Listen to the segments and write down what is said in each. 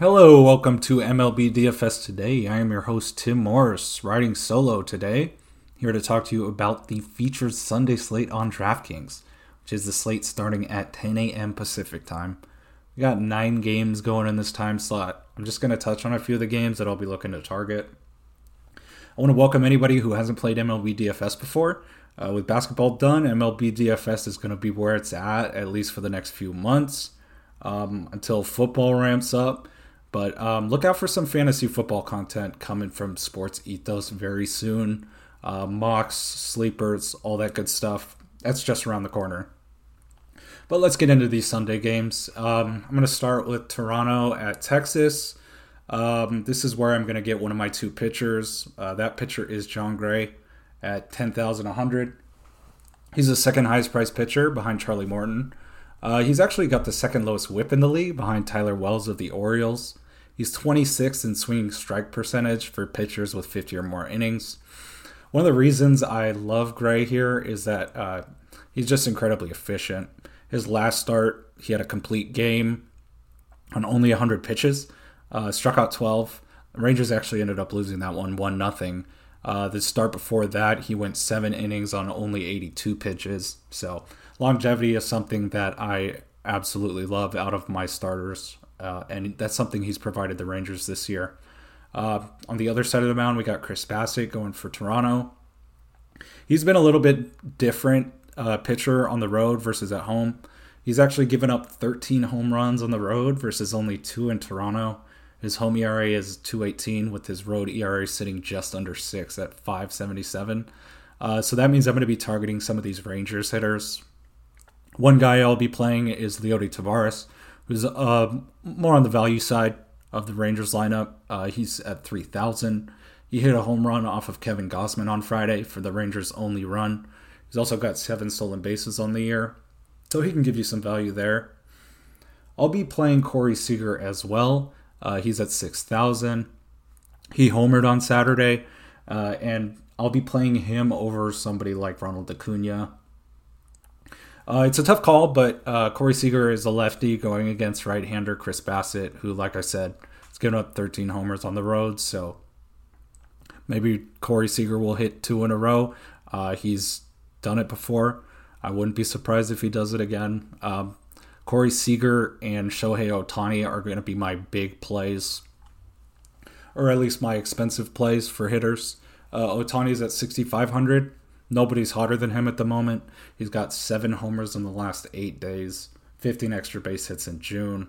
Hello, welcome to MLB DFS today. I am your host Tim Morris, riding solo today, here to talk to you about the featured Sunday slate on DraftKings, which is the slate starting at 10 a.m. Pacific time. We got nine games going in this time slot. I'm just going to touch on a few of the games that I'll be looking to target. I want to welcome anybody who hasn't played MLB DFS before. Uh, with basketball done, MLB DFS is going to be where it's at, at least for the next few months, um, until football ramps up. But um, look out for some fantasy football content coming from Sports Ethos very soon. Uh, mocks, sleepers, all that good stuff. That's just around the corner. But let's get into these Sunday games. Um, I'm going to start with Toronto at Texas. Um, this is where I'm going to get one of my two pitchers. Uh, that pitcher is Jon Gray at 10,100. He's the second highest priced pitcher behind Charlie Morton. Uh, he's actually got the second lowest whip in the league behind Tyler Wells of the Orioles. He's 26th in swinging strike percentage for pitchers with 50 or more innings. One of the reasons I love Gray here is that uh, he's just incredibly efficient. His last start, he had a complete game on only 100 pitches, uh, struck out 12. The Rangers actually ended up losing that one, 1 nothing. Uh, the start before that, he went seven innings on only 82 pitches. So longevity is something that I absolutely love out of my starters, uh, and that's something he's provided the Rangers this year. Uh, on the other side of the mound, we got Chris Bassitt going for Toronto. He's been a little bit different uh, pitcher on the road versus at home. He's actually given up 13 home runs on the road versus only two in Toronto. His home ERA is 218 with his road ERA sitting just under six at 577. Uh, so that means I'm going to be targeting some of these Rangers hitters. One guy I'll be playing is Leody Taveras, who's uh, more on the value side of the Rangers lineup. Uh, he's at 3,000. He hit a home run off of Kevin Gausman on Friday for the Rangers' only run. He's also got seven stolen bases on the year, so he can give you some value there. I'll be playing Corey Seager as well. Uh, he's at 6,000. He homered on Saturday, uh, and I'll be playing him over somebody like Ronald Acuna. Uh, it's a tough call, but uh, Corey Seager is a lefty going against right-hander Chris Bassitt, who, like I said, has given up 13 homers on the road. So maybe Corey Seager will hit two in a row. Uh, he's done it before. I wouldn't be surprised if he does it again. Um, Corey Seager and Shohei Ohtani are going to be my big plays, or at least my expensive plays for hitters. Uh, Ohtani's at 6,500. Nobody's hotter than him at the moment. He's got seven homers in the last eight days, 15 extra base hits in June.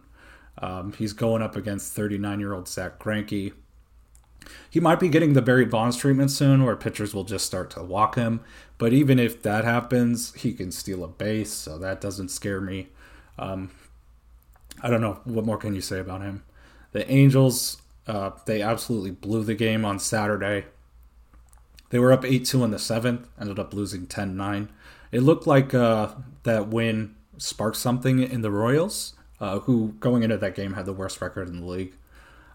Um, he's going up against 39 year old Zack Greinke. He might be getting the Barry Bonds treatment soon, where pitchers will just start to walk him. But even if that happens, he can steal a base, so that doesn't scare me. Um, I don't know what more can you say about him. The Angels, uh, they absolutely blew the game on Saturday. They were up 8 2 in the seventh, ended up losing 10 9. It looked like uh, that win sparked something in the Royals, uh, who going into that game had the worst record in the league.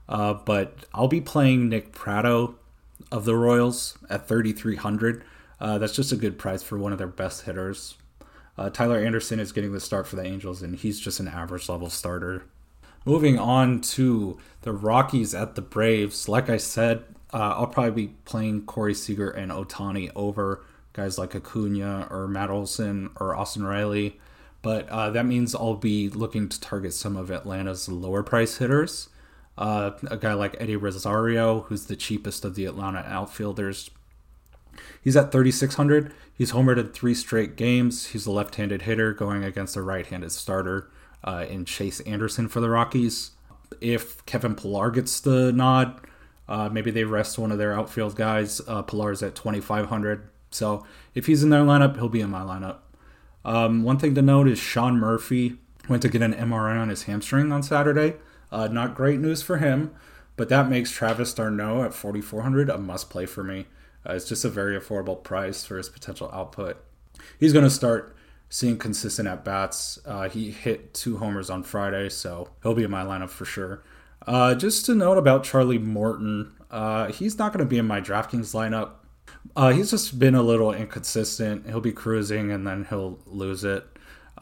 Uh, but I'll be playing Nick Pratto of the Royals at 3,300. Uh, that's just a good price for one of their best hitters. Uh, Tyler Anderson is getting the start for the Angels, and he's just an average level starter. Moving on to the Rockies at the Braves. Like I said, uh, I'll probably be playing Corey Seager and Ohtani over guys like Acuna or Matt Olson or Austin Riley. But uh, that means I'll be looking to target some of Atlanta's lower price hitters. Uh, a guy like Eddie Rosario, who's the cheapest of the Atlanta outfielders. He's at 3,600. He's homered in three straight games. He's a left handed hitter going against a right handed starter uh, in Chase Anderson for the Rockies. If Kevin Pillar gets the nod, uh, maybe they rest one of their outfield guys. Uh, Pillar's at 2,500. So if he's in their lineup, he'll be in my lineup. Um, one thing to note is Sean Murphy went to get an MRI on his hamstring on Saturday. Uh, not great news for him, but that makes Travis d'Arnaud at 4,400 a must play for me. Uh, it's just a very affordable price for his potential output. He's going to start seeing consistent at bats. Uh, he hit two homers on Friday, so he'll be in my lineup for sure. Uh, just to note about Charlie Morton, uh, he's not going to be in my DraftKings lineup. Uh, he's just been a little inconsistent. He'll be cruising and then he'll lose it.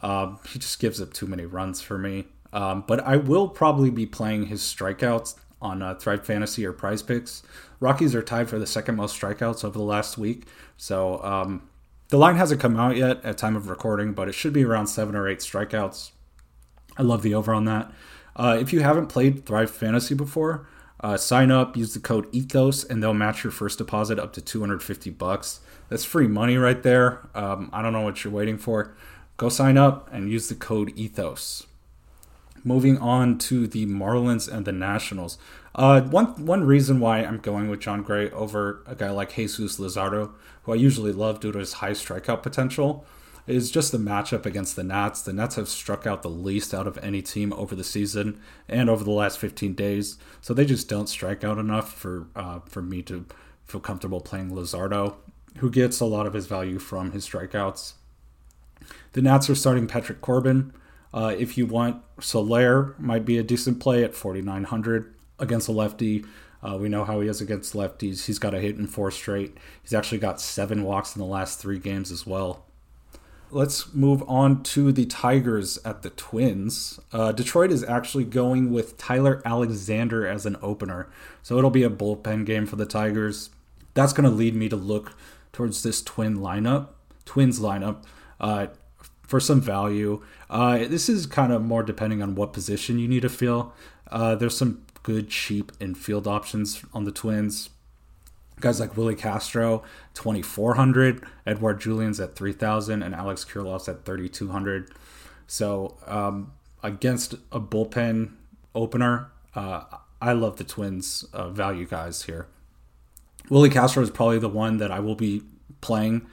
Um, he just gives up too many runs for me. Um, but I will probably be playing his strikeouts on uh, Thrive Fantasy or Prize Picks. Rockies are tied for the second most strikeouts over the last week. So um, the line hasn't come out yet at time of recording, but it should be around seven or eight strikeouts. I love the over on that. Uh, if you haven't played Thrive Fantasy before, uh, sign up, use the code ETHOS, and they'll match your first deposit up to 250 bucks. That's free money right there. Um, I don't know what you're waiting for. Go sign up and use the code ETHOS. Moving on to the Marlins and the Nationals. Uh, one one reason why I'm going with Jon Gray over a guy like Jesus Luzardo, who I usually love due to his high strikeout potential, is just the matchup against the Nats. The Nats have struck out the least out of any team over the season and over the last 15 days, so they just don't strike out enough for uh, for me to feel comfortable playing Luzardo, who gets a lot of his value from his strikeouts. The Nats are starting Patrick Corbin. Uh, if you want, Soler might be a decent play at 4,900 against a lefty. Uh, we know how he is against lefties. He's got a hit in four straight. He's actually got seven walks in the last three games as well. Let's move on to the Tigers at the Twins. Uh, Detroit is actually going with Tyler Alexander as an opener, so it'll be a bullpen game for the Tigers. That's going to lead me to look towards this Twin lineup, Twins lineup, uh, for some value. Uh, this is kind of more depending on what position you need to fill. Uh, there's some good cheap infield options on the Twins. Guys like Willi Castro, 2,400. Edouard Julien's at 3,000. And Alex Kirilloff's at 3,200. So um, against a bullpen opener, uh, I love the Twins' uh, value guys here. Willi Castro is probably the one that I will be playing.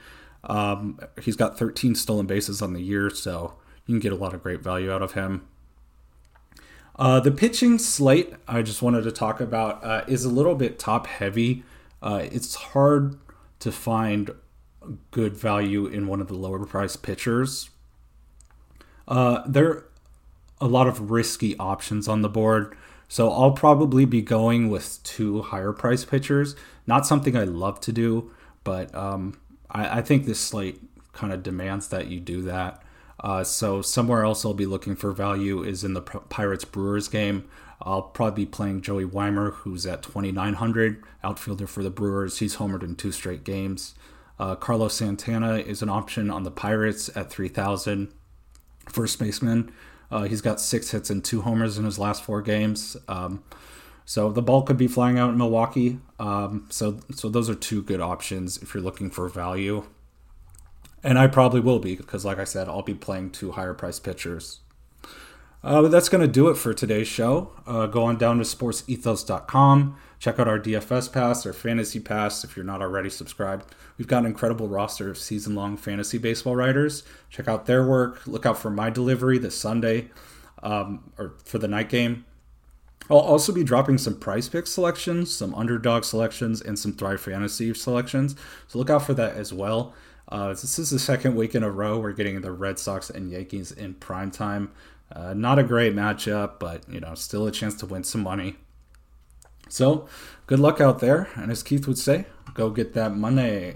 Um, he's got 13 stolen bases on the year, so you can get a lot of great value out of him. Uh, the pitching slate I just wanted to talk about uh, is a little bit top heavy uh, it's hard to find good value in one of the lower priced pitchers. Uh, there are a lot of risky options on the board, so I'll probably be going with two higher priced pitchers. Not something I love to do, but um, I, I, think this slate kind of demands that you do that. Uh, so somewhere else I'll be looking for value is in the Pirates Brewers game. I'll probably be playing Joey Wiemer, who's at 2,900, outfielder for the Brewers. He's homered in two straight games. Uh, Carlos Santana is an option on the Pirates at 3,000. First baseman. Uh, he's got six hits and two homers in his last four games. Um, so the ball could be flying out in Milwaukee. Um, so so those are two good options if you're looking for value. And I probably will be because, like I said, I'll be playing two higher price pitchers. Uh, but that's going to do it for today's show. Uh, go on down to sportsethos.com. Check out our DFS pass, or fantasy pass, if you're not already subscribed. We've got an incredible roster of season long fantasy baseball writers. Check out their work. Look out for my delivery this Sunday um, or for the night game. I'll also be dropping some Prize Pick selections, some underdog selections, and some Thrive Fantasy selections. So look out for that as well. Uh, this is the second week in a row we're getting the Red Sox and Yankees in prime time. Uh, not a great matchup, but you know, still a chance to win some money. So, good luck out there, and as Keith would say, go get that money.